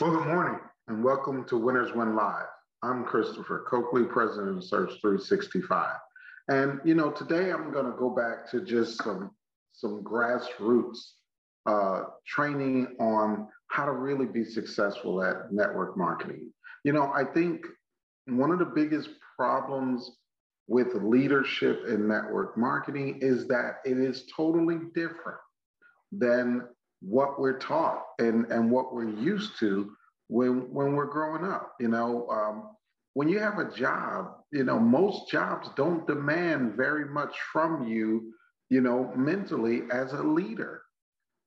Well, good morning and welcome to Winners Win Live. I'm Christopher Coakley, president of Surge365. And you know, today I'm going to go back to just some some grassroots uh, training on how to really be successful at network marketing. You know, I think one of the biggest problems with leadership in network marketing is that it is totally different than what we're taught and, and what we're used to when when we're growing up. You know, um, when you have a job, you know, most jobs don't demand very much from you, you know, mentally as a leader.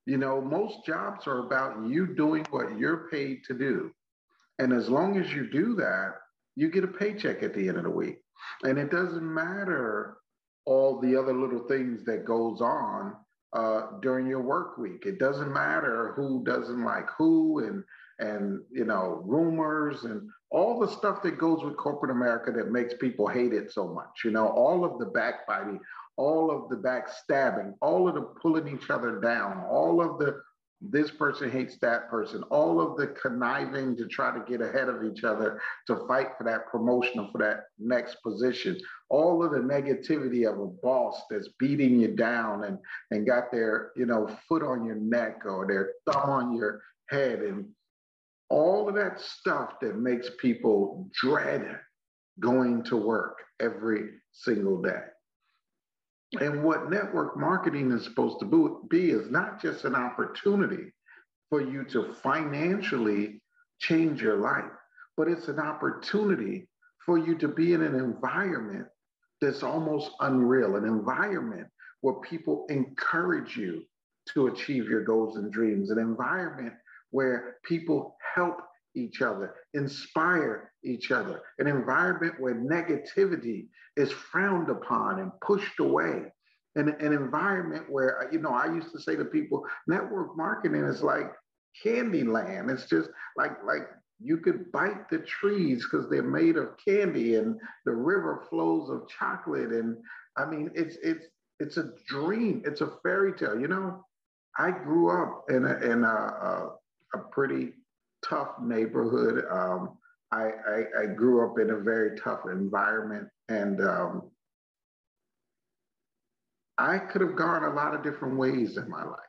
You know, most jobs are about you doing what you're paid to do. And as long as you do that, you get a paycheck at the end of the week. And it doesn't matter all the other little things that goes on uh, during your work week. It doesn't matter who doesn't like who and and you know rumors and all the stuff that goes with corporate America that makes people hate it so much. You know, all of the backbiting, all of the backstabbing, all of the pulling each other down, all of the this person hates that person, all of the conniving to try to get ahead of each other to fight for that promotion or for that next position, all of the negativity of a boss that's beating you down and, and got their you know foot on your neck or their thumb on your head and all of that stuff that makes people dread going to work every single day. And what network marketing is supposed to be is not just an opportunity for you to financially change your life, but it's an opportunity for you to be in an environment that's almost unreal, an environment where people encourage you to achieve your goals and dreams, an environment where people help each other, inspire each other, an environment where negativity is frowned upon and pushed away. And an environment where, you know, I used to say to people, network marketing is like candy land. It's just like, like you could bite the trees because they're made of candy and the river flows of chocolate. And I mean, it's, it's, it's a dream. It's a fairy tale. You know, I grew up in a, in a, a a pretty tough neighborhood. Um, I, I, I, grew up in a very tough environment, and um, I could have gone a lot of different ways in my life.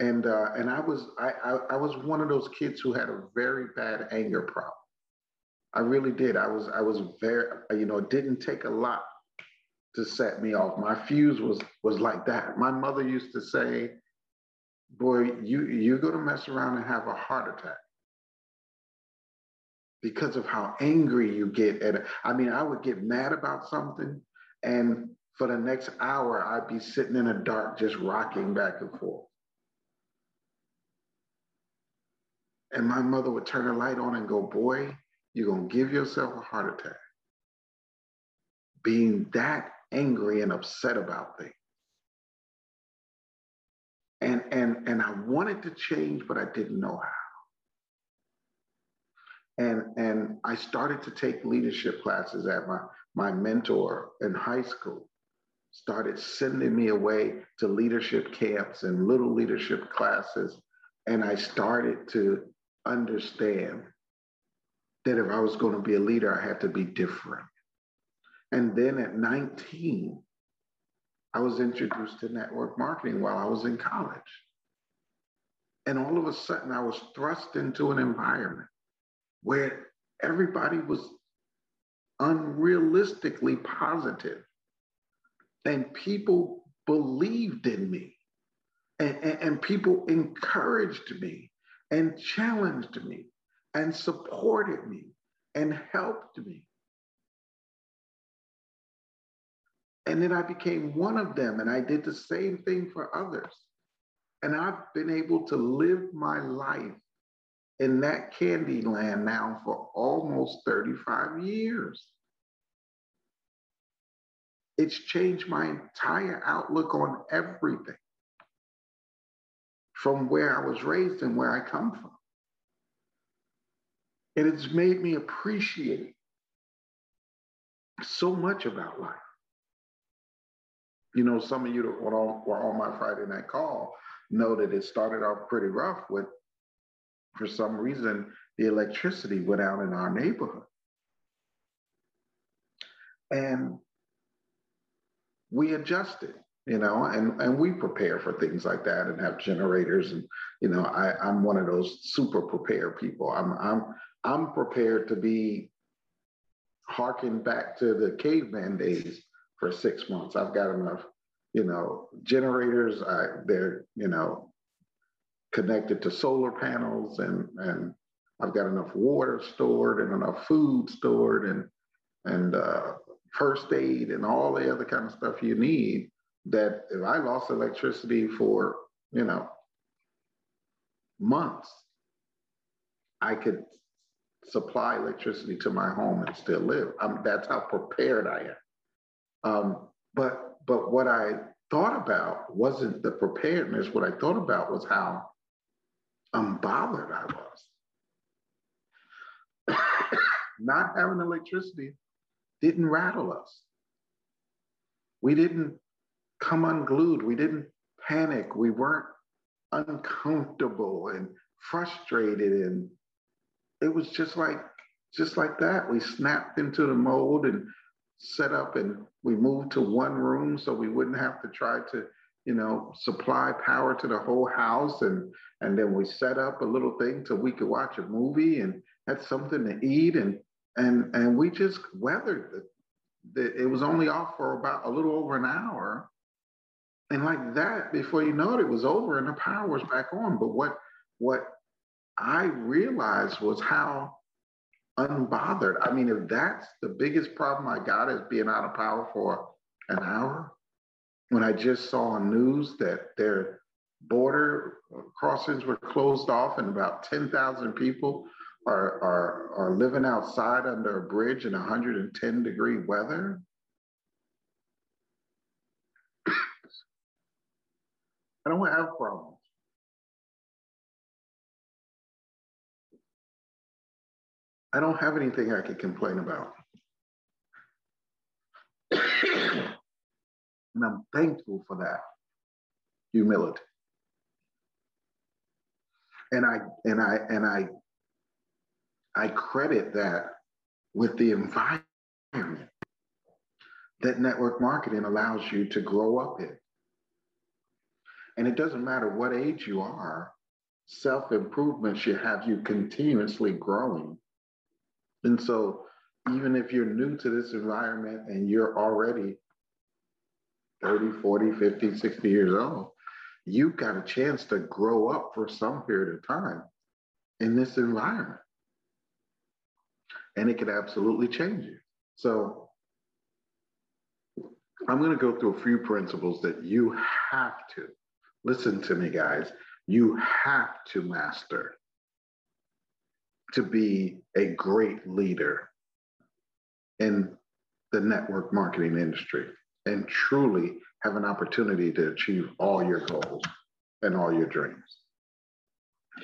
And uh, and I was I, I I was one of those kids who had a very bad anger problem. I really did. I was I was very you know it didn't take a lot to set me off. My fuse was was like that. My mother used to say, boy, you, you're to mess around and have a heart attack because of how angry you get. At, I mean, I would get mad about something, and for the next hour, I'd be sitting in the dark, just rocking back and forth. And my mother would turn the light on and go, Boy, you're going to give yourself a heart attack. Being that angry and upset about things and and and I wanted to change, but I didn't know how. And and I started to take leadership classes at my my mentor in high school started sending me away to leadership camps and little leadership classes. And I started to understand that if I was going to be a leader, I had to be different. And then at 19, I was introduced to network marketing while I was in college. And all of a sudden, I was thrust into an environment where everybody was unrealistically positive, and people believed in me, and, and, and people encouraged me, and challenged me, and supported me, and helped me. And then I became one of them, and I did the same thing for others. And I've been able to live my life in that candy land now for almost 35 years. It's changed my entire outlook on everything from where I was raised and where I come from. And it's made me appreciate so much about life you know, some of you that were on, were on my Friday night call know that it started off pretty rough with for some reason, the electricity went out in our neighborhood. And we adjusted, you know, and, and we prepare for things like that and have generators. And, you know, I, I'm one of those super prepared people. I'm, I'm, I'm prepared to be harking back to the caveman days for six months. I've got enough, you know, generators. I, they're, you know, connected to solar panels and, and I've got enough water stored and enough food stored and, and uh, first aid and all the other kind of stuff you need that if I lost electricity for, you know, months, I could supply electricity to my home and still live. I'm, that's how prepared I am. Um, but but what I thought about wasn't the preparedness. What I thought about was how unbothered I was. Not having electricity didn't rattle us. We didn't come unglued. We didn't panic. We weren't uncomfortable and frustrated. And it was just like, just like that. We snapped into the mold and set up and we moved to one room so we wouldn't have to try to, you know, supply power to the whole house. And, and then we set up a little thing so we could watch a movie and had something to eat. And and and we just weathered it. It was only off for about a little over an hour, and like that, before you know it, it was over and the power was back on. But what what I realized was how unbothered. I mean, if that's the biggest problem I got is being out of power for an hour, when I just saw on news that their border crossings were closed off and about 10,000 people are, are, are living outside under a bridge in 110 degree weather. I don't have problems. I don't have anything I can complain about. and I'm thankful for that humility. And I and I and I I credit that with the environment that network marketing allows you to grow up in. And it doesn't matter what age you are, self improvement should have you continuously growing. And so, even if you're new to this environment and you're already 30, 40, 50, 60 years old, you've got a chance to grow up for some period of time in this environment and it could absolutely change you. So I'm going to go through a few principles that you have to listen to me, guys. You have to master to be a great leader in the network marketing industry and truly have an opportunity to achieve all your goals and all your dreams.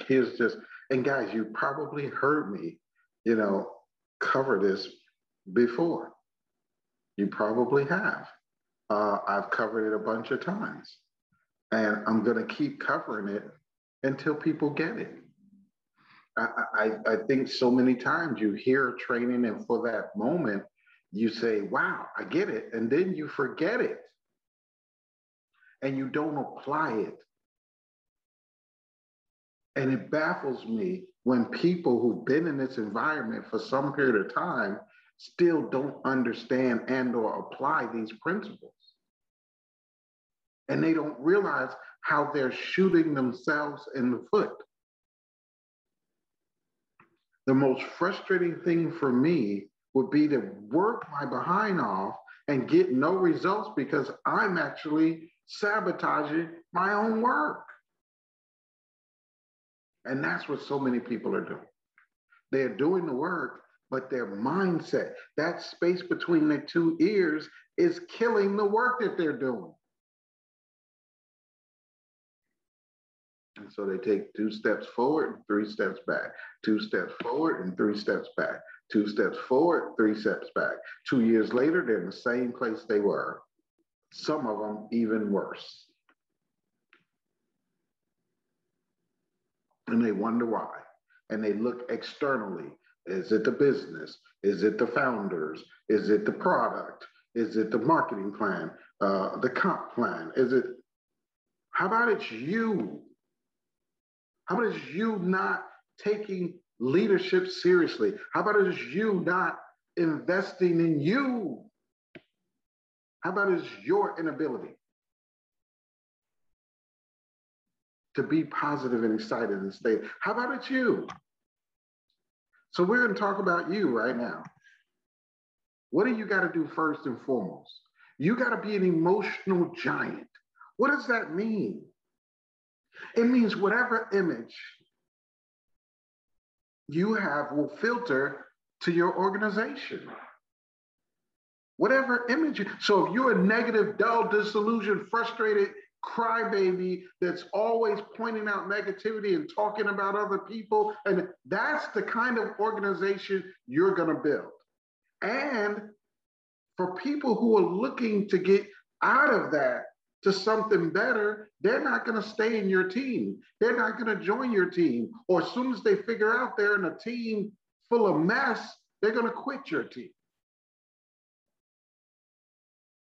Here's just, and guys, you probably heard me, you know, cover this before. You probably have. Uh, I've covered it a bunch of times. And I'm going to keep covering it until people get it. I, I, I think so many times you hear training, and for that moment, you say, Wow, I get it. And then you forget it. And you don't apply it. And it baffles me when people who've been in this environment for some period of time still don't understand and or apply these principles. And they don't realize how they're shooting themselves in the foot. The most frustrating thing for me would be to work my behind off and get no results because I'm actually sabotaging my own work. And that's what so many people are doing. They're doing the work, but their mindset, that space between the two ears, is killing the work that they're doing. And so they take two steps forward, three steps back, two steps forward, and three steps back, two steps forward, three steps back. Two years later, they're in the same place they were, some of them even worse. and they wonder why. and they look externally. Is it the business? Is it the founders? Is it the product? Is it the marketing plan? Uh, the comp plan? Is it, how about it's you? How about it's you not taking leadership seriously? How about it's you not investing in you? How about it's your inability to be positive and excited and stay? How about it's you? So we're going to talk about you right now. What do you got to do first and foremost? You got to be an emotional giant. What does that mean? It means whatever image you have will filter to your organization. Whatever image. So if you're a negative, dull, disillusioned, frustrated crybaby that's always pointing out negativity and talking about other people, and that's the kind of organization you're going to build. And for people who are looking to get out of that to something better, they're not going to stay in your team. They're not going to join your team. Or as soon as they figure out they're in a team full of mess, they're going to quit your team.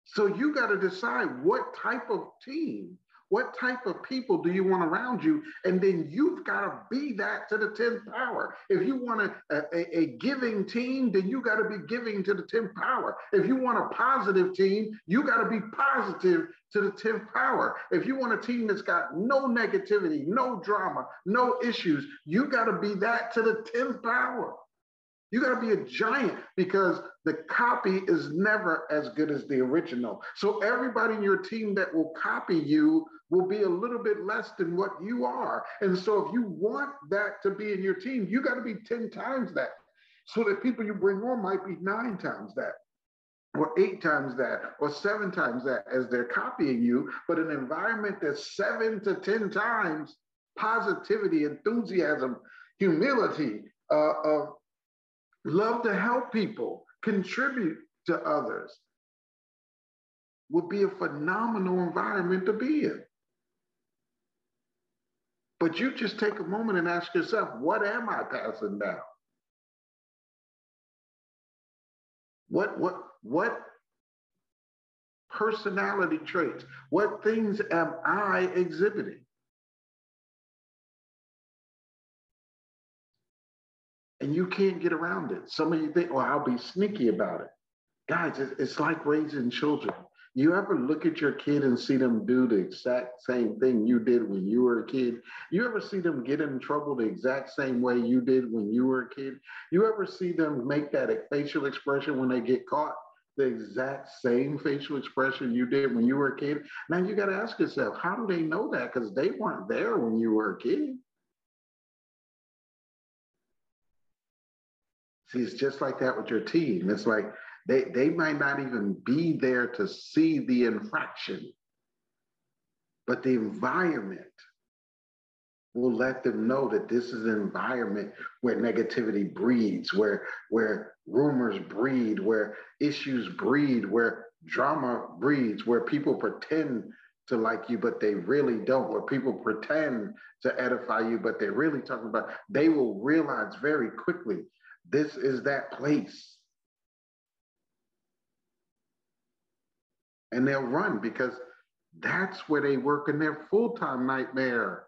So you got to decide what type of team, what type of people do you want around you? And then you've got to be that to the 10th power. If you want a, a, a giving team, then you got to be giving to the 10th power. If you want a positive team, you got to be positive to the 10th power. If you want a team that's got no negativity, no drama, no issues, you got to be that to the 10th power. You got to be a giant because the copy is never as good as the original. So everybody in your team that will copy you will be a little bit less than what you are. And so if you want that to be in your team, you got to be 10 times that. So that people you bring on might be nine times that or eight times that, or seven times that as they're copying you, but an environment that's seven to 10 times positivity, enthusiasm, humility, uh, uh, love to help people, contribute to others, would be a phenomenal environment to be in. But you just take a moment and ask yourself, what am I passing down? What, what, what personality traits, what things am I exhibiting? And you can't get around it. Some of you think, well, I'll be sneaky about it. Guys, it's like raising children. You ever look at your kid and see them do the exact same thing you did when you were a kid? You ever see them get in trouble the exact same way you did when you were a kid? You ever see them make that facial expression when they get caught? The exact same facial expression you did when you were a kid. Now you got to ask yourself, how do they know that? Because they weren't there when you were a kid. See, it's just like that with your team. It's like they, they might not even be there to see the infraction, but the environment will let them know that this is an environment where negativity breeds, where, where rumors breed, where issues breed, where drama breeds, where people pretend to like you, but they really don't, where people pretend to edify you, but they're really talking about, they will realize very quickly this is that place. And they'll run because that's where they work in their full time nightmare.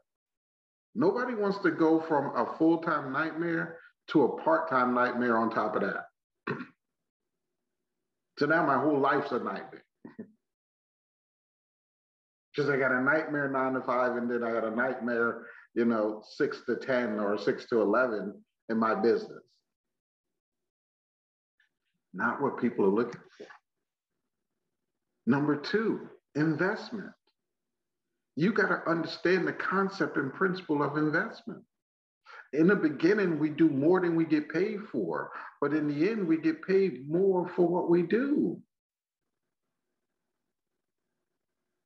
Nobody wants to go from a full time nightmare to a part time nightmare on top of that. so now my whole life's a nightmare. Because I got a nightmare nine to five, and then I got a nightmare, you know, six to 10 or six to 11 in my business not what people are looking for. Number two, investment. You got to understand the concept and principle of investment. In the beginning, we do more than we get paid for, but in the end, we get paid more for what we do.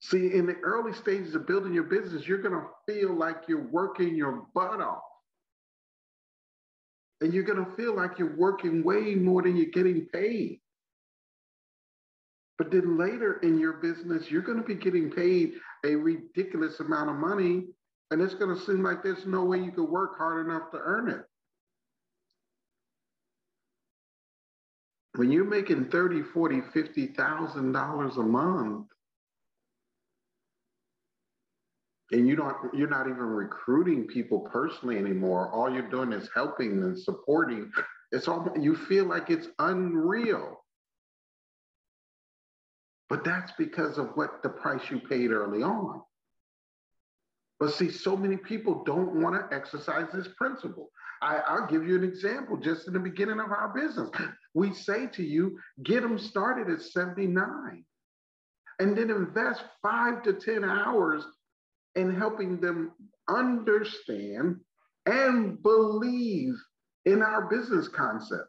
See, in the early stages of building your business, you're going to feel like you're working your butt off and you're going to feel like you're working way more than you're getting paid. But then later in your business, you're going to be getting paid a ridiculous amount of money, and it's going to seem like there's no way you could work hard enough to earn it. When you're making 30, 40, $50,000 a month, and you don't you're not even recruiting people personally anymore. All you're doing is helping and supporting. It's all you feel like it's unreal. But that's because of what the price you paid early on. But see so many people don't want to exercise this principle. I, i'll give you an example just in the beginning of our business. We say to you get them started at 79 and then invest five to 10 hours in helping them understand and believe in our business concept.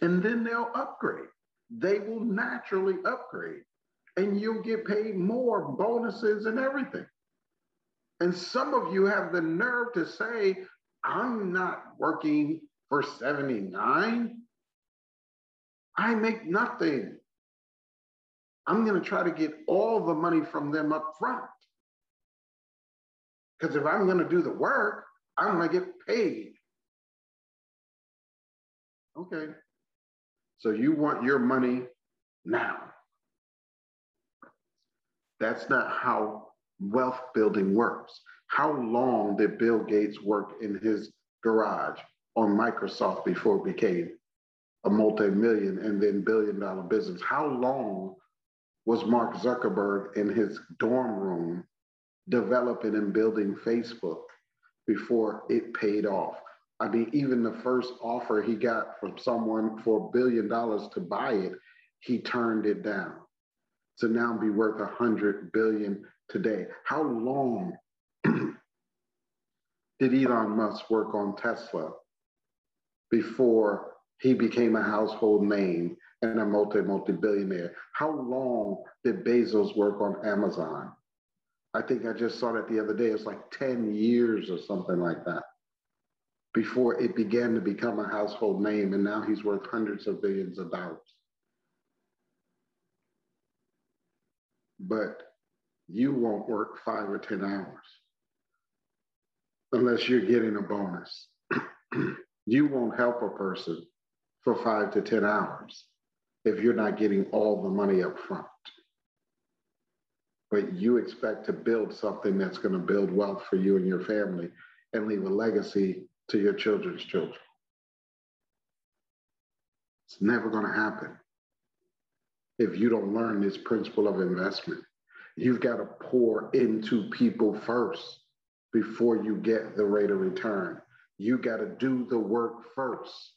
And then they'll upgrade. They will naturally upgrade, and you'll get paid more bonuses and everything. And some of you have the nerve to say, I'm not working for 79. I make nothing. I'm going to try to get all the money from them up front. Because if I'm going to do the work, I'm going to get paid. Okay. So you want your money now. That's not how wealth building works. How long did Bill Gates work in his garage on Microsoft before it became a multi-million and then billion dollar business? How long was Mark Zuckerberg in his dorm room developing and building Facebook before it paid off. I mean, even the first offer he got from someone for a billion dollars to buy it, he turned it down to now be worth a hundred billion today. How long did Elon Musk work on Tesla before he became a household name and a multi multi billionaire? How long did Bezos work on Amazon? I think I just saw that the other day. It's like 10 years or something like that before it began to become a household name. And now he's worth hundreds of billions of dollars. But you won't work five or 10 hours unless you're getting a bonus. you won't help a person for five to 10 hours if you're not getting all the money up front but you expect to build something that's going to build wealth for you and your family and leave a legacy to your children's children. It's never going to happen if you don't learn this principle of investment. You've got to pour into people first before you get the rate of return. You got to do the work first.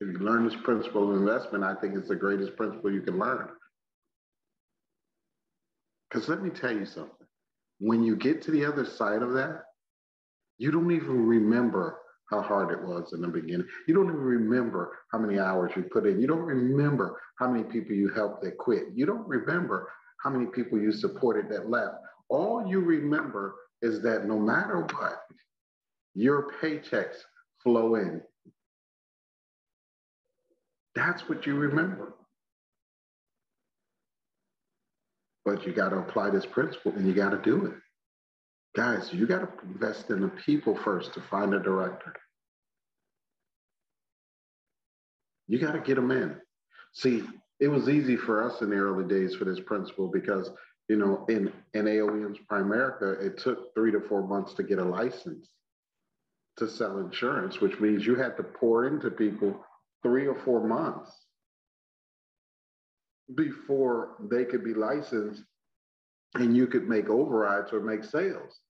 If you learn this principle of investment, I think it's the greatest principle you can learn. Because let me tell you something. When you get to the other side of that, you don't even remember how hard it was in the beginning. You don't even remember how many hours you put in. You don't remember how many people you helped that quit. You don't remember how many people you supported that left. All you remember is that no matter what, your paychecks flow in that's what you remember. But you got to apply this principle and you got to do it. Guys, you got to invest in the people first to find a director. You got to get them in. See, it was easy for us in the early days for this principle because, you know, in, in AOM's Primerica, it took three to four months to get a license to sell insurance, which means you had to pour into people three or four months before they could be licensed and you could make overrides or make sales.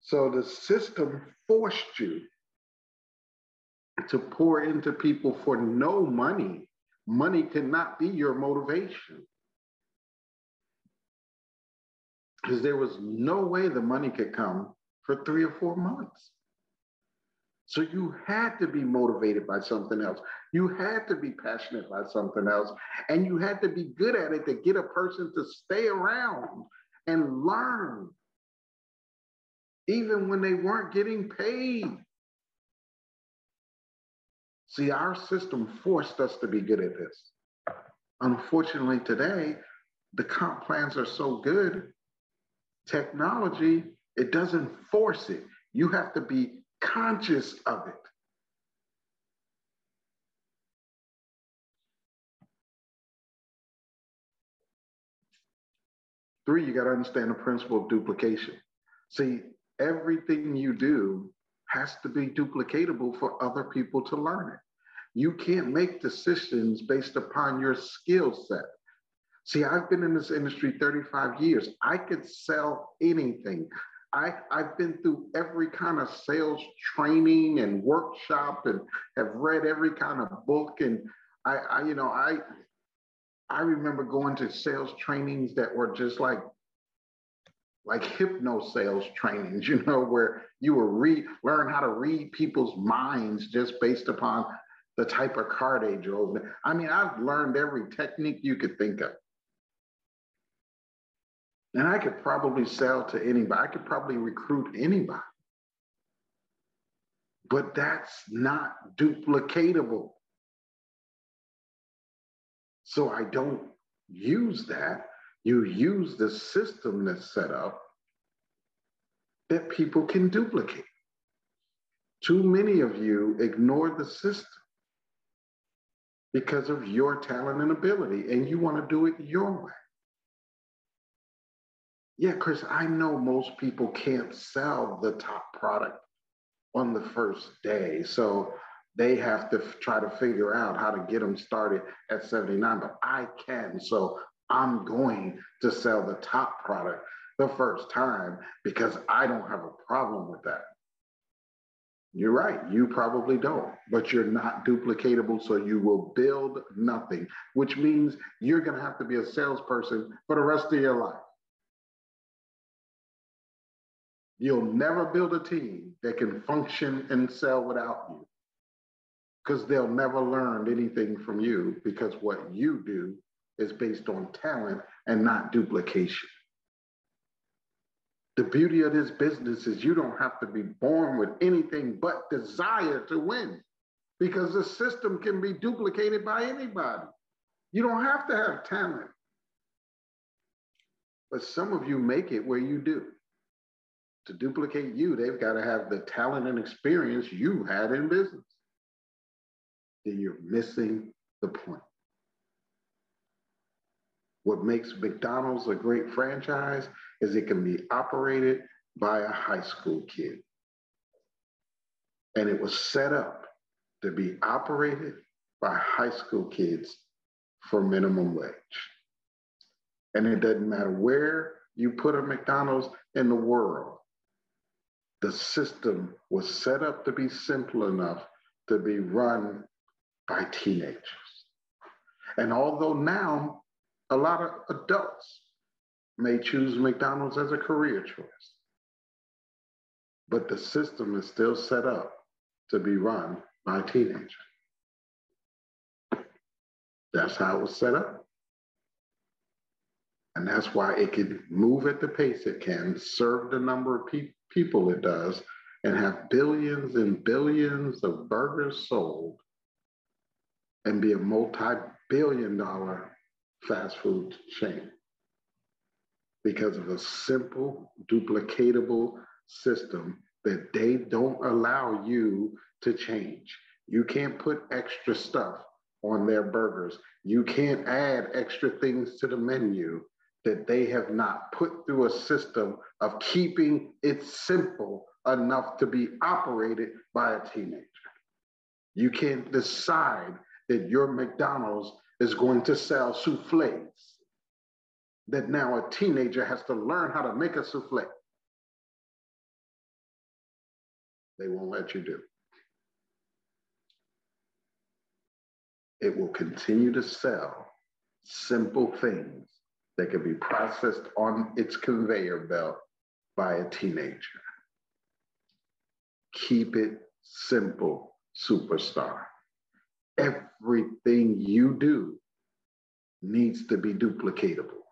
So the system forced you to pour into people for no money. Money cannot be your motivation. Because there was no way the money could come for three or four months. So you had to be motivated by something else. You had to be passionate by something else. And you had to be good at it to get a person to stay around and learn, even when they weren't getting paid. See, our system forced us to be good at this. Unfortunately, today, the comp plans are so good, technology, it doesn't force it You have to be conscious of it. Three, you got to understand the principle of duplication. See, everything you do has to be duplicatable for other people to learn it. You can't make decisions based upon your skill set. See, I've been in this industry 35 years. I could sell anything. I, I've been through every kind of sales training and workshop and have read every kind of book. And I, I you know, I I remember going to sales trainings that were just like like hypno sales trainings, you know, where you were read learn how to read people's minds just based upon the type of car they drove. I mean, I've learned every technique you could think of. And I could probably sell to anybody. I could probably recruit anybody. But that's not duplicatable. So I don't use that. You use the system that's set up that people can duplicate. Too many of you ignore the system because of your talent and ability, and you want to do it your way. Yeah, Chris, I know most people can't sell the top product on the first day. So they have to try to figure out how to get them started at 79, but I can. So I'm going to sell the top product the first time because I don't have a problem with that. You're right, you probably don't, but you're not duplicatable, so you will build nothing, which means you're going to have to be a salesperson for the rest of your life. You'll never build a team that can function and sell without you because they'll never learn anything from you because what you do is based on talent and not duplication. The beauty of this business is you don't have to be born with anything but desire to win because the system can be duplicated by anybody. You don't have to have talent. But some of you make it where you do. To duplicate you, they've got to have the talent and experience you had in business then you're missing the point. What makes McDonald's a great franchise is it can be operated by a high school kid. And it was set up to be operated by high school kids for minimum wage. And it doesn't matter where you put a McDonald's in the world, the system was set up to be simple enough to be run by teenagers. And although now a lot of adults may choose McDonald's as a career choice, but the system is still set up to be run by teenagers. That's how it was set up. And that's why it can move at the pace it can, serve the number of pe- people it does, and have billions and billions of burgers sold and be a multi-billion dollar fast food chain because of a simple duplicatable system that they don't allow you to change. You can't put extra stuff on their burgers. You can't add extra things to the menu that they have not put through a system of keeping it simple enough to be operated by a teenager. You can't decide that your McDonald's is going to sell souffles, that now a teenager has to learn how to make a souffle. They won't let you do. It will continue to sell simple things that can be processed on its conveyor belt by a teenager. Keep it simple, superstar everything you do needs to be duplicatable.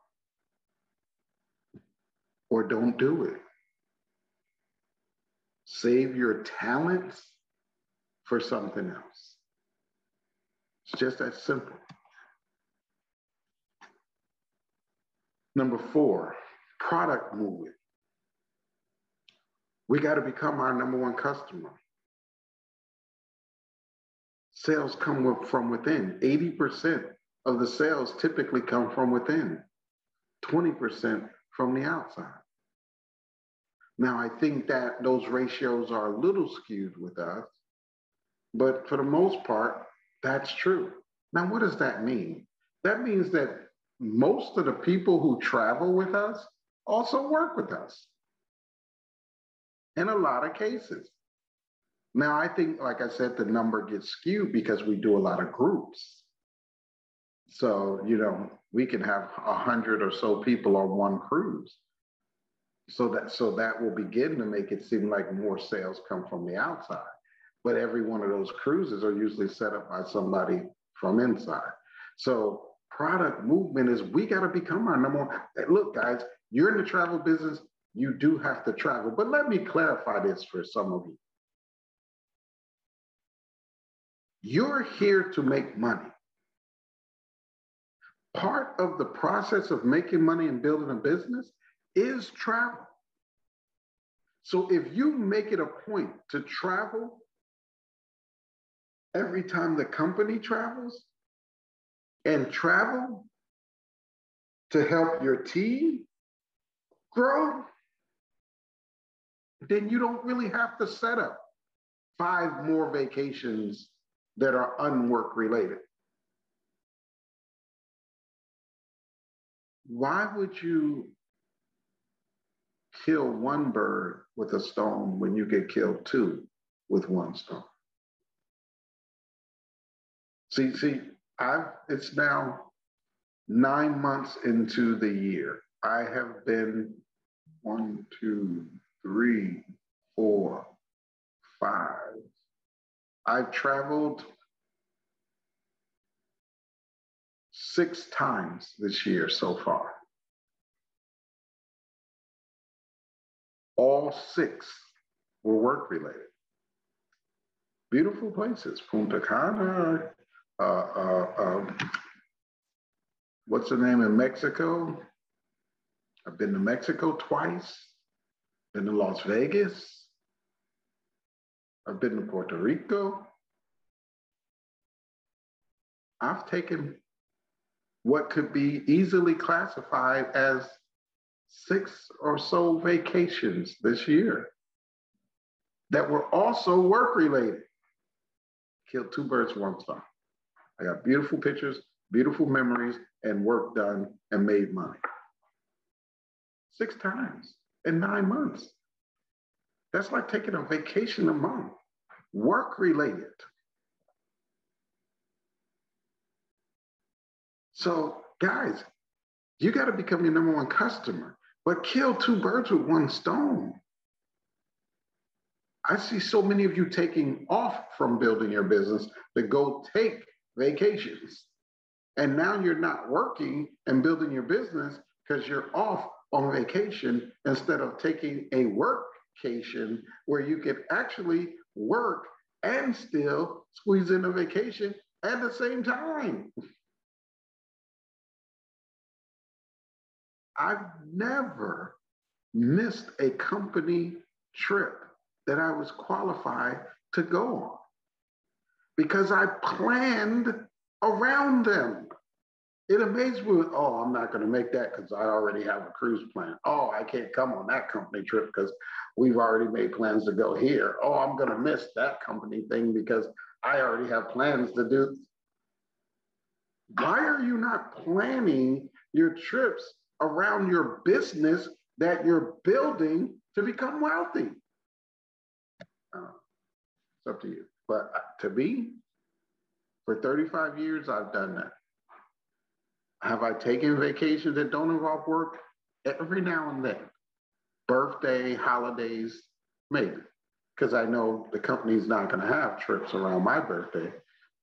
Or don't do it. Save your talents for something else. It's just that simple. Number four, product movement. We got to become our number one customer. Sales come from within. 80% of the sales typically come from within, 20% from the outside. Now, I think that those ratios are a little skewed with us, but for the most part, that's true. Now, what does that mean? That means that most of the people who travel with us also work with us in a lot of cases. Now, I think, like I said, the number gets skewed because we do a lot of groups. So, you know, we can have a hundred or so people on one cruise. So that so that will begin to make it seem like more sales come from the outside. But every one of those cruises are usually set up by somebody from inside. So product movement is we got to become our number one. Look, guys, you're in the travel business, you do have to travel. But let me clarify this for some of you. You're here to make money. Part of the process of making money and building a business is travel. So if you make it a point to travel every time the company travels and travel to help your team grow, then you don't really have to set up five more vacations that are unwork related. Why would you kill one bird with a stone when you get killed two with one stone? See, see, I've it's now nine months into the year. I have been one, two, three, four, five. I've traveled six times this year so far. All six were work related. Beautiful places, Punta Cana, uh, uh, um, what's the name in Mexico? I've been to Mexico twice, been to Las Vegas, I've been to Puerto Rico. I've taken what could be easily classified as six or so vacations this year that were also work related. Killed two birds, one stone. I got beautiful pictures, beautiful memories, and work done and made money. Six times in nine months. That's like taking a vacation a month, work related. So, guys, you got to become your number one customer, but kill two birds with one stone. I see so many of you taking off from building your business to go take vacations. And now you're not working and building your business because you're off on vacation instead of taking a workcation where you could actually work and still squeeze in a vacation at the same time. I've never missed a company trip that I was qualified to go on because I planned around them. It amazed me oh, I'm not going to make that because I already have a cruise plan. Oh, I can't come on that company trip because we've already made plans to go here. Oh, I'm going to miss that company thing because I already have plans to do. Why are you not planning your trips around your business that you're building to become wealthy? Uh, it's up to you. But to me, for 35 years, I've done that. Have I taken vacations that don't involve work? Every now and then. Birthday, holidays, maybe. Because I know the company's not going to have trips around my birthday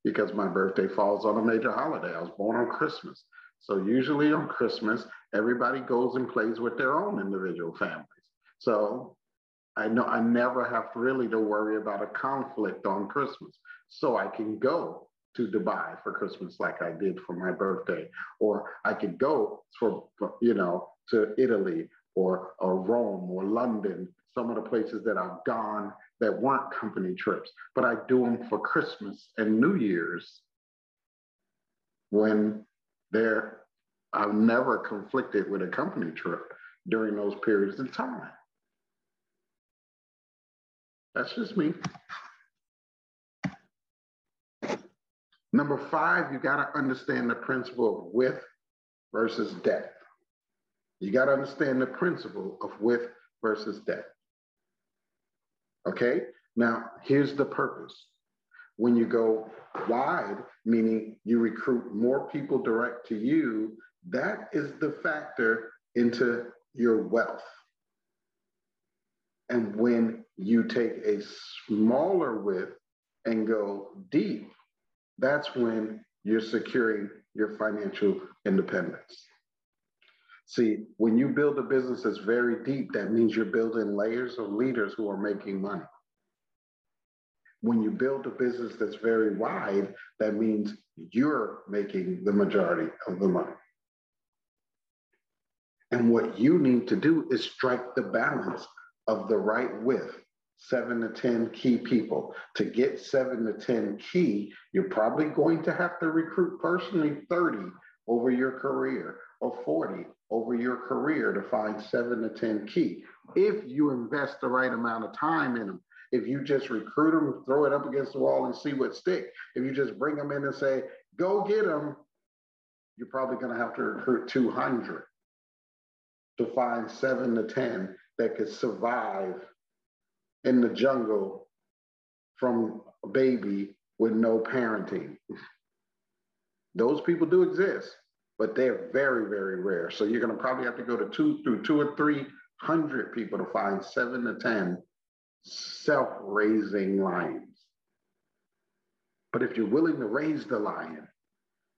because my birthday falls on a major holiday. I was born on Christmas. So usually on Christmas, everybody goes and plays with their own individual families. So I know I never have really to worry about a conflict on Christmas. So I can go to Dubai for Christmas like I did for my birthday, or I could go for, you know to Italy or, or Rome or London some of the places that I've gone that weren't company trips, but I do them for Christmas and New Year's when they're, I've never conflicted with a company trip during those periods of time. That's just me. Number five, you got to understand the principle of width versus depth. You got to understand the principle of width versus depth. Okay, now here's the purpose. When you go wide, meaning you recruit more people direct to you, that is the factor into your wealth. And when you take a smaller width and go deep, that's when you're securing your financial independence. See, when you build a business that's very deep, that means you're building layers of leaders who are making money. When you build a business that's very wide, that means you're making the majority of the money. And what you need to do is strike the balance of the right width seven to 10 key people. To get seven to 10 key, you're probably going to have to recruit personally 30 over your career or 40 over your career to find seven to 10 key. If you invest the right amount of time in them, if you just recruit them, throw it up against the wall and see what stick. If you just bring them in and say, go get them, you're probably going to have to recruit 200 to find seven to 10 that could survive in the jungle from a baby with no parenting. Those people do exist, but they're very, very rare. So you're going to probably have to go to two through two or three hundred people to find seven to 10 self raising lions. But if you're willing to raise the lion,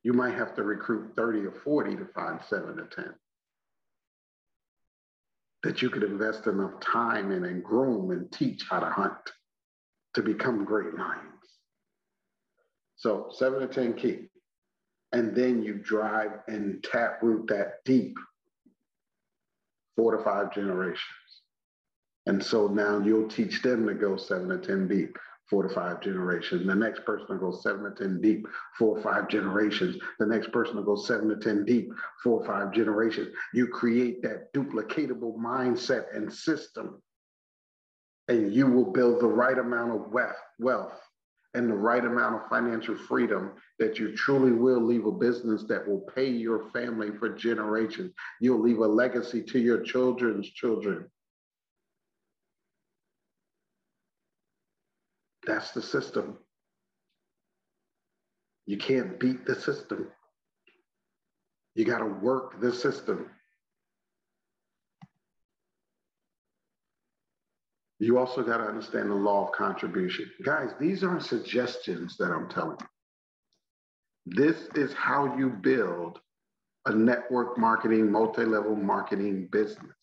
you might have to recruit 30 or 40 to find seven to 10 that you could invest enough time in and groom and teach how to hunt to become great lions. So seven to 10 key. And then you drive and tap root that deep four to five generations. And so now you'll teach them to go seven to 10 deep four to five generations. The next person will go seven to 10 deep, four or five generations. The next person will go seven to 10 deep, four or five generations. You create that duplicatable mindset and system, and you will build the right amount of wealth and the right amount of financial freedom that you truly will leave a business that will pay your family for generations. You'll leave a legacy to your children's children That's the system. You can't beat the system. You got to work the system. You also got to understand the law of contribution. Guys, these aren't suggestions that I'm telling you. This is how you build a network marketing, multi level marketing business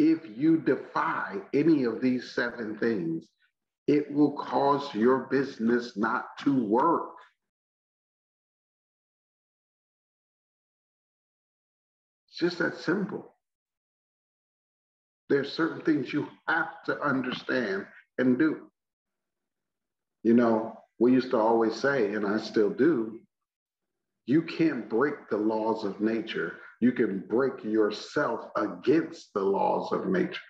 if you defy any of these seven things, it will cause your business not to work. It's just that simple. There's certain things you have to understand and do. You know, we used to always say, and I still do, you can't break the laws of nature you can break yourself against the laws of nature.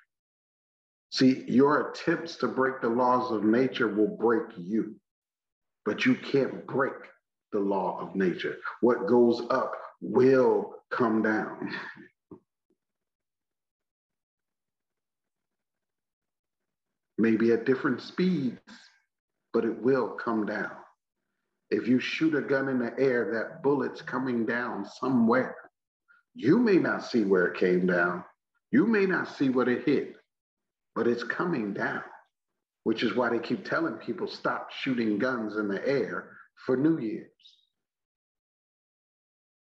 See, your attempts to break the laws of nature will break you, but you can't break the law of nature. What goes up will come down. Maybe at different speeds, but it will come down. If you shoot a gun in the air, that bullet's coming down somewhere. You may not see where it came down. You may not see what it hit, but it's coming down, which is why they keep telling people stop shooting guns in the air for New Year's.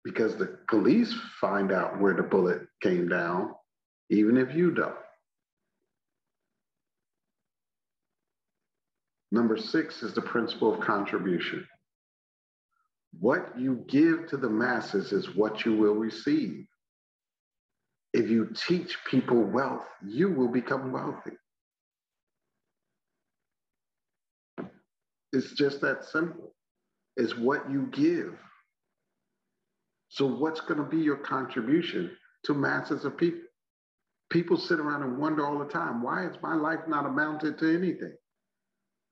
Because the police find out where the bullet came down, even if you don't. Number six is the principle of contribution. What you give to the masses is what you will receive. If you teach people wealth, you will become wealthy. It's just that simple. It's what you give. So, what's going to be your contribution to masses of people? People sit around and wonder all the time why is my life not amounted to anything?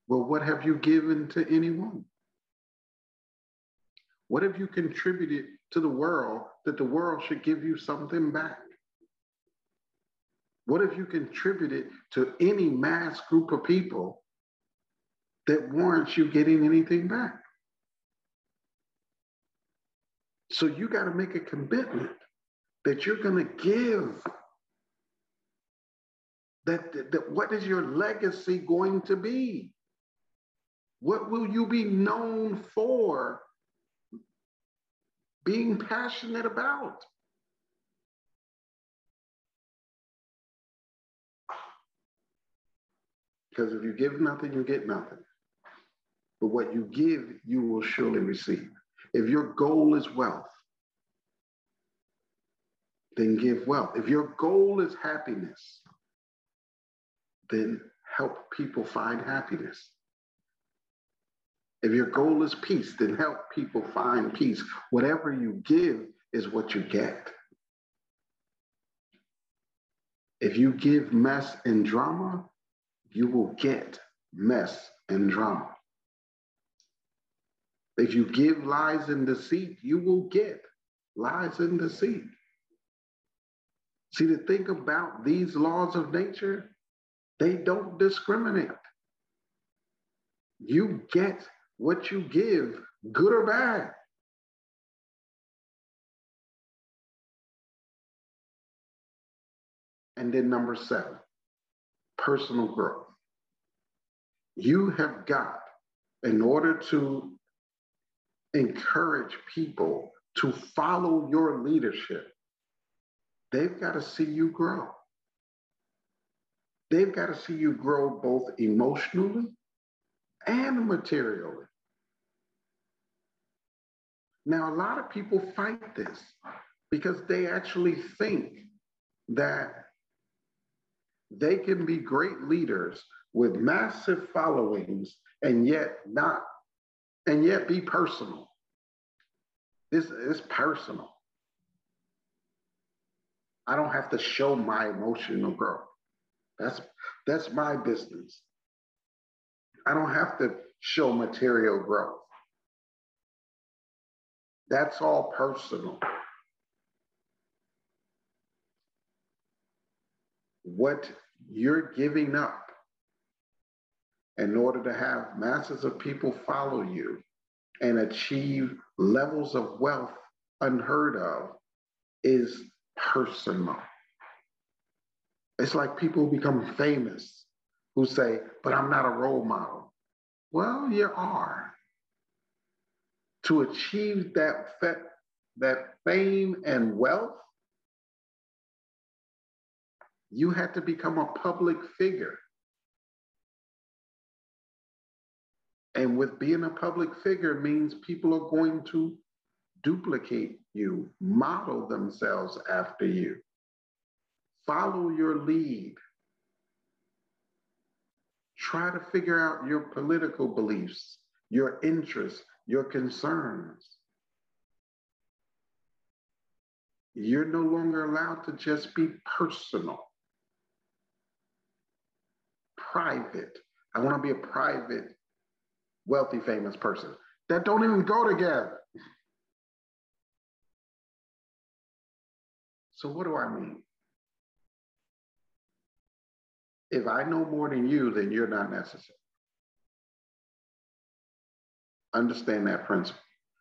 Well, what have you given to anyone? What have you contributed to the world that the world should give you something back? What have you contributed to any mass group of people that warrants you getting anything back? So you got to make a commitment that you're going to give. That, that, that what is your legacy going to be? What will you be known for being passionate about? Because if you give nothing, you get nothing. But what you give, you will surely receive. If your goal is wealth, then give wealth. If your goal is happiness, then help people find happiness. If your goal is peace, then help people find peace. Whatever you give is what you get. If you give mess and drama, you will get mess and drama. If you give lies and deceit, you will get lies and deceit. See, to think about these laws of nature, they don't discriminate. You get what you give, good or bad. And then number seven, personal growth. You have got, in order to encourage people to follow your leadership, they've got to see you grow. They've got to see you grow both emotionally and materially. Now, a lot of people fight this because they actually think that they can be great leaders with massive followings and yet not, and yet be personal. This is personal. I don't have to show my emotional growth. That's that's my business. I don't have to show material growth. That's all personal. What you're giving up in order to have masses of people follow you and achieve levels of wealth unheard of is personal. It's like people become famous who say, but I'm not a role model. Well, you are. To achieve that, fe- that fame and wealth, you had to become a public figure. And with being a public figure means people are going to duplicate you, model themselves after you, follow your lead. Try to figure out your political beliefs, your interests, your concerns. You're no longer allowed to just be personal, private. I want to be a private, wealthy, famous person. That don't even go together. So, what do I mean? If I know more than you, then you're not necessary. Understand that principle.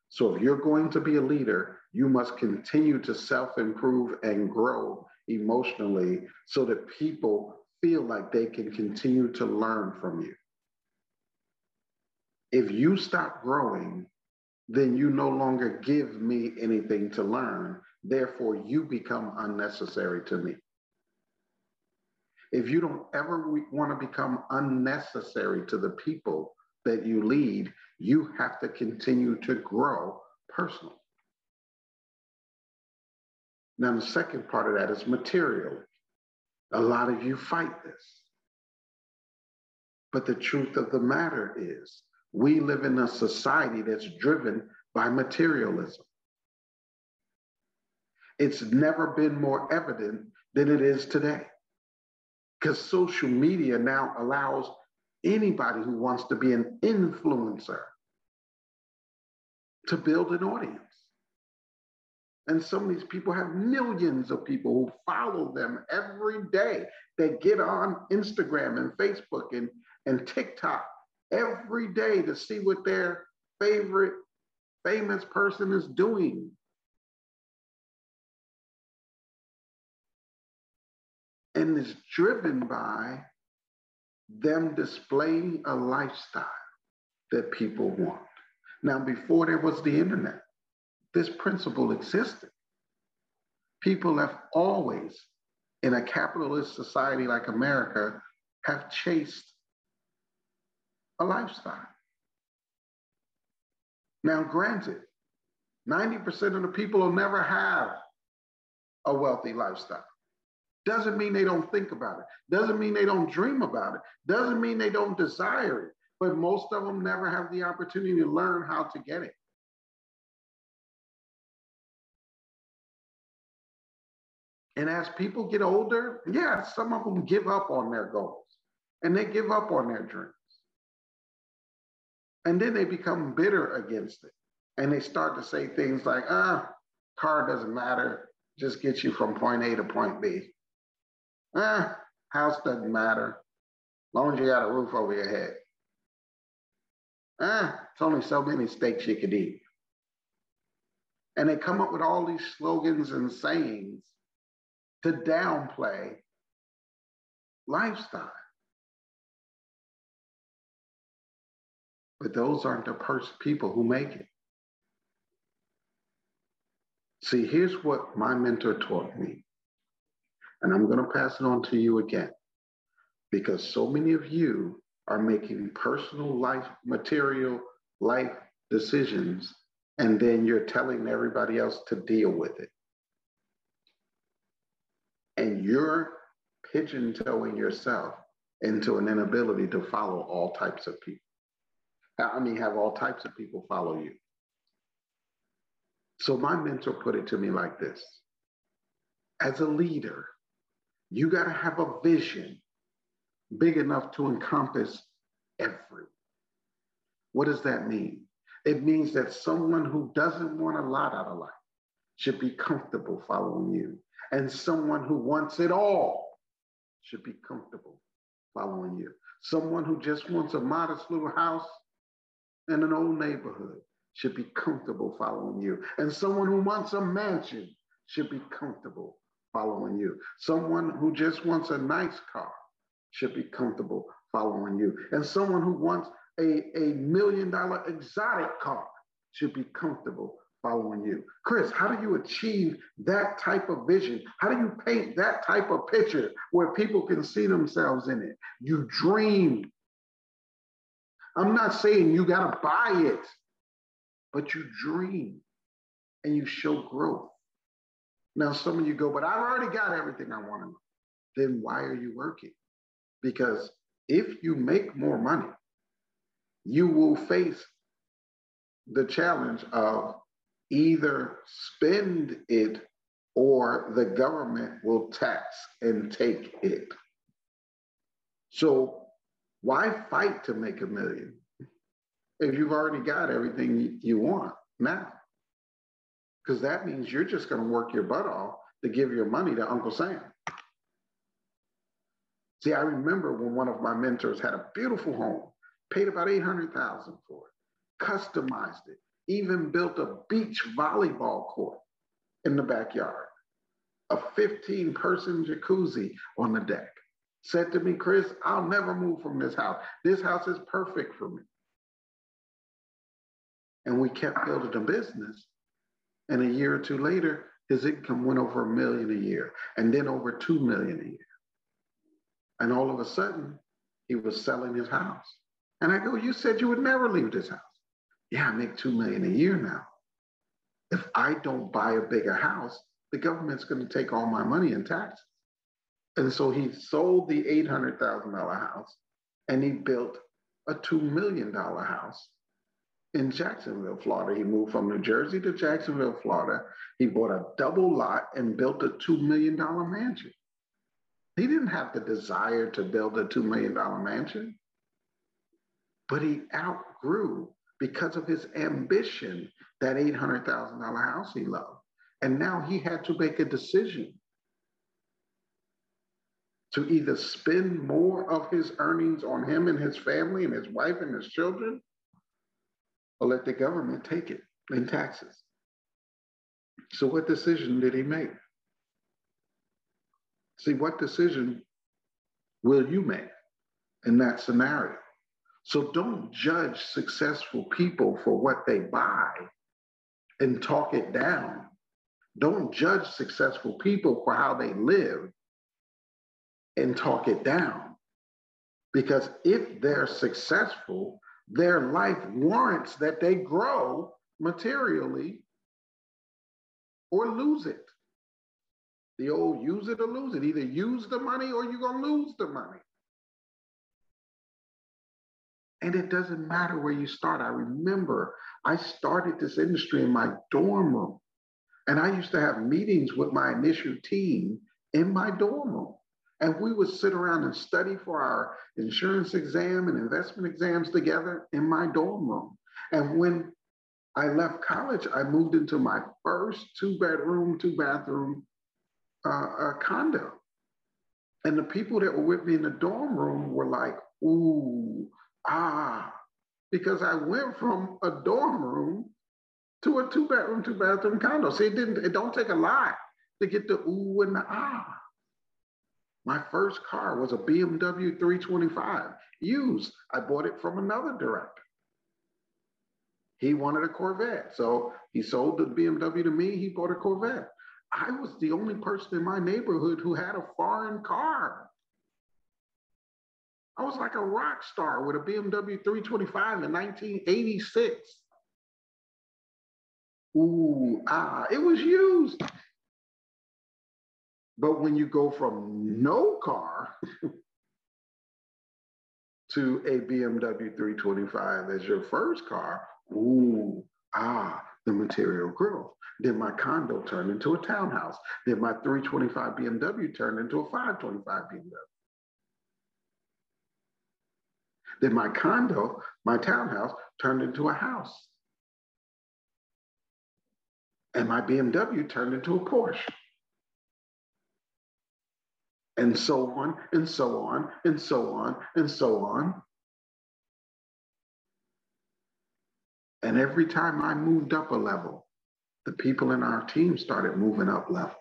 So, if you're going to be a leader, you must continue to self improve and grow emotionally so that people feel like they can continue to learn from you. If you stop growing, then you no longer give me anything to learn. Therefore, you become unnecessary to me. If you don't ever want to become unnecessary to the people that you lead, you have to continue to grow personally. Now, the second part of that is material. A lot of you fight this. But the truth of the matter is, we live in a society that's driven by materialism. It's never been more evident than it is today. Because social media now allows anybody who wants to be an influencer to build an audience. And some of these people have millions of people who follow them every day. They get on Instagram and Facebook and, and TikTok every day to see what their favorite famous person is doing. And is driven by them displaying a lifestyle that people want. Now, before there was the internet, this principle existed. People have always, in a capitalist society like America, have chased a lifestyle. Now, granted, 90% of the people will never have a wealthy lifestyle. Doesn't mean they don't think about it. Doesn't mean they don't dream about it. Doesn't mean they don't desire it. But most of them never have the opportunity to learn how to get it. And as people get older, yeah, some of them give up on their goals and they give up on their dreams. And then they become bitter against it. And they start to say things like, ah, car doesn't matter, just get you from point A to point B. Ah, house doesn't matter, as long as you got a roof over your head. Ah, it's only so many steaks you could eat. And they come up with all these slogans and sayings to downplay lifestyle. But those aren't the pers- people who make it. See, here's what my mentor taught me. And I'm going to pass it on to you again because so many of you are making personal life, material life decisions, and then you're telling everybody else to deal with it. And you're pigeon toeing yourself into an inability to follow all types of people. I mean, have all types of people follow you. So my mentor put it to me like this as a leader, you got to have a vision big enough to encompass everyone. What does that mean? It means that someone who doesn't want a lot out of life should be comfortable following you. And someone who wants it all should be comfortable following you. Someone who just wants a modest little house in an old neighborhood should be comfortable following you. And someone who wants a mansion should be comfortable following you. Someone who just wants a nice car should be comfortable following you. And someone who wants a, a million dollar exotic car should be comfortable following you. Chris, how do you achieve that type of vision? How do you paint that type of picture where people can see themselves in it? You dream I'm not saying you got to buy it, but you dream and you show growth. Now, some of you go, but I've already got everything I want to know. Then why are you working? Because if you make more money, you will face the challenge of either spend it or the government will tax and take it. So why fight to make a million if you've already got everything you want now? Because that means you're just going to work your butt off to give your money to Uncle Sam. See, I remember when one of my mentors had a beautiful home, paid about 800,000 for it, customized it, even built a beach volleyball court in the backyard, a 15 person jacuzzi on the deck said to me, Chris, I'll never move from this house. This house is perfect for me. And we kept building a business. And a year or two later, his income went over a million a year and then over 2 million a year. And all of a sudden, he was selling his house. And I go, You said you would never leave this house. Yeah, I make 2 million a year now. If I don't buy a bigger house, the government's going to take all my money in taxes. And so he sold the $800,000 house and he built a $2 million house in Jacksonville, Florida. He moved from New Jersey to Jacksonville, Florida. He bought a double lot and built a $2 million mansion. He didn't have the desire to build a $2 million mansion, but he outgrew because of his ambition that $800,000 house he loved. And now he had to make a decision to either spend more of his earnings on him and his family and his wife and his children, or let the government take it in taxes. So, what decision did he make? See, what decision will you make in that scenario? So, don't judge successful people for what they buy and talk it down. Don't judge successful people for how they live and talk it down. Because if they're successful, their life warrants that they grow materially or lose it. The old use it or lose it. Either use the money or you're going to lose the money. And it doesn't matter where you start. I remember I started this industry in my dorm room. And I used to have meetings with my initial team in my dorm room. And we would sit around and study for our insurance exam and investment exams together in my dorm room. And when I left college, I moved into my first two bedroom, two bathroom uh, uh, condo. And the people that were with me in the dorm room were like, ooh, ah, because I went from a dorm room to a two bedroom, two bathroom condo. See, it didn't, it don't take a lot to get the ooh and the ah. My first car was a BMW 325 used. I bought it from another director. He wanted a Corvette. So he sold the BMW to me. He bought a Corvette. I was the only person in my neighborhood who had a foreign car. I was like a rock star with a BMW 325 in 1986. Ooh, ah, it was used. But when you go from no car to a BMW 325 as your first car, ooh, ah, the material growth. Then my condo turned into a townhouse. Then my 325 BMW turned into a 525 BMW. Then my condo, my townhouse, turned into a house. And my BMW turned into a Porsche and so on and so on and so on and so on. And every time I moved up a level, the people in our team started moving up levels.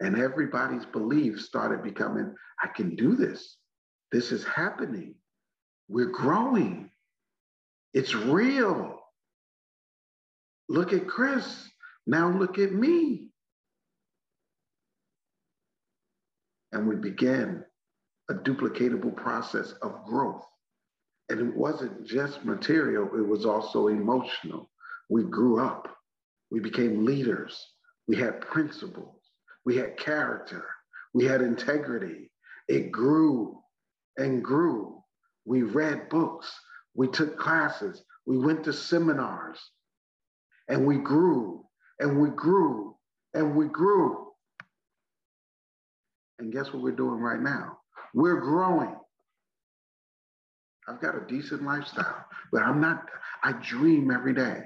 And everybody's beliefs started becoming I can do this. This is happening. We're growing. It's real. Look at Chris. Now look at me. And we began a duplicatable process of growth. And it wasn't just material, it was also emotional. We grew up, we became leaders, we had principles, we had character, we had integrity. It grew and grew. We read books, we took classes, we went to seminars, and we grew and we grew and we grew and guess what we're doing right now? We're growing. I've got a decent lifestyle, but I'm not, I dream every day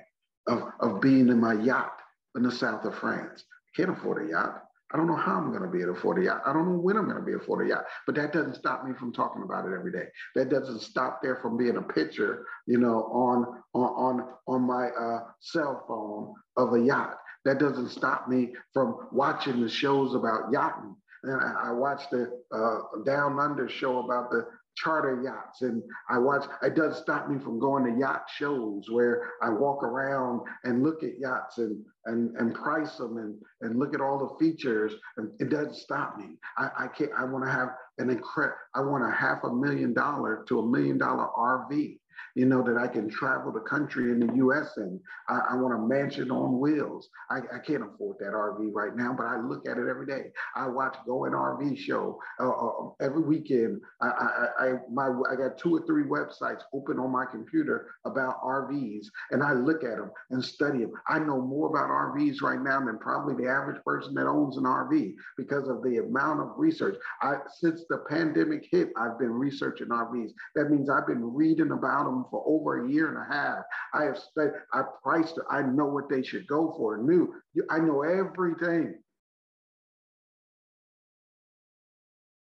of, of being in my yacht in the south of France. I can't afford a yacht. I don't know how I'm going to be able to afford a yacht. I don't know when I'm going to be able to afford a yacht, but that doesn't stop me from talking about it every day. That doesn't stop there from being a picture, you know, on on on on my uh, cell phone of a yacht. That doesn't stop me from watching the shows about yachting and I, I watched the uh, Down Under show about the charter yachts and I watch it does stop me from going to yacht shows where I walk around and look at yachts and and and price them and and look at all the features and it doesn't stop me. I, I can't I want to have an incredible I want a half a million dollar to a million dollar RV you know, that I can travel the country in the US and I, I want a mansion on wheels. I, I, can't afford that RV right now, but I look at it every day. I watch Going RV show uh, uh, every weekend. I, I, I, my, I got two or three websites open on my computer about RVs and I look at them and study them. I know more about RVs right now than probably the average person that owns an RV because of the amount of research. I, since the pandemic hit, I've been researching RVs. That means I've been reading about them for over a year and a half. I have spent, I priced it. I know what they should go for. New, I know everything.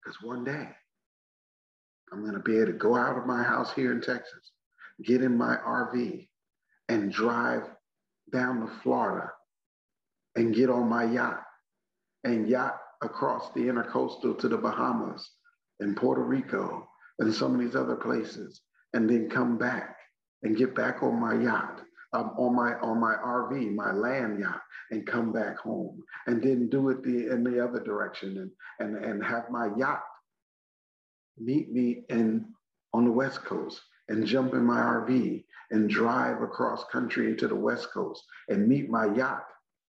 Because one day I'm going to be able to go out of my house here in Texas, get in my RV, and drive down to Florida and get on my yacht and yacht across the intercoastal to the Bahamas and Puerto Rico and some of these other places, and then come back and get back on my yacht, um, on my on my RV, my land yacht, and come back home, and then do it the in the other direction, and and and have my yacht meet me in on the west coast, and jump in my RV and drive across country into the west coast, and meet my yacht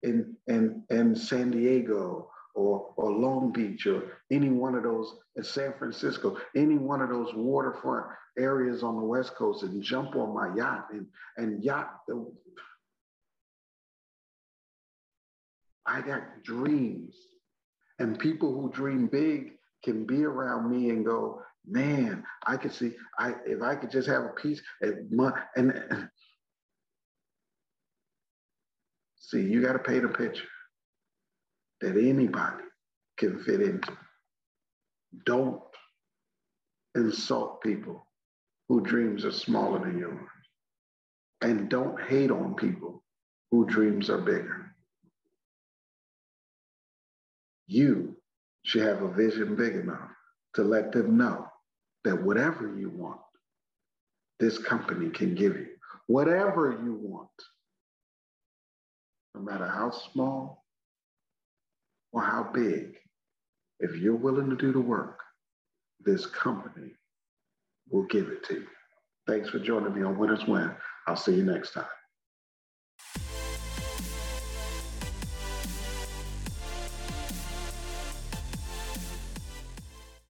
in in in San Diego or, or Long Beach or any one of those in San Francisco, any one of those waterfront areas on the West Coast and jump on my yacht and, and yacht. I got dreams. And people who dream big can be around me and go, man, I could see, I if I could just have a piece and, and see, you got to paint a picture that anybody can fit into. Don't insult people whose dreams are smaller than yours. And don't hate on people whose dreams are bigger. You should have a vision big enough to let them know that whatever you want, this company can give you. Whatever you want, no matter how small or how big, if you're willing to do the work, this company will give it to you. Thanks for joining me on Winners Win. I'll see you next time.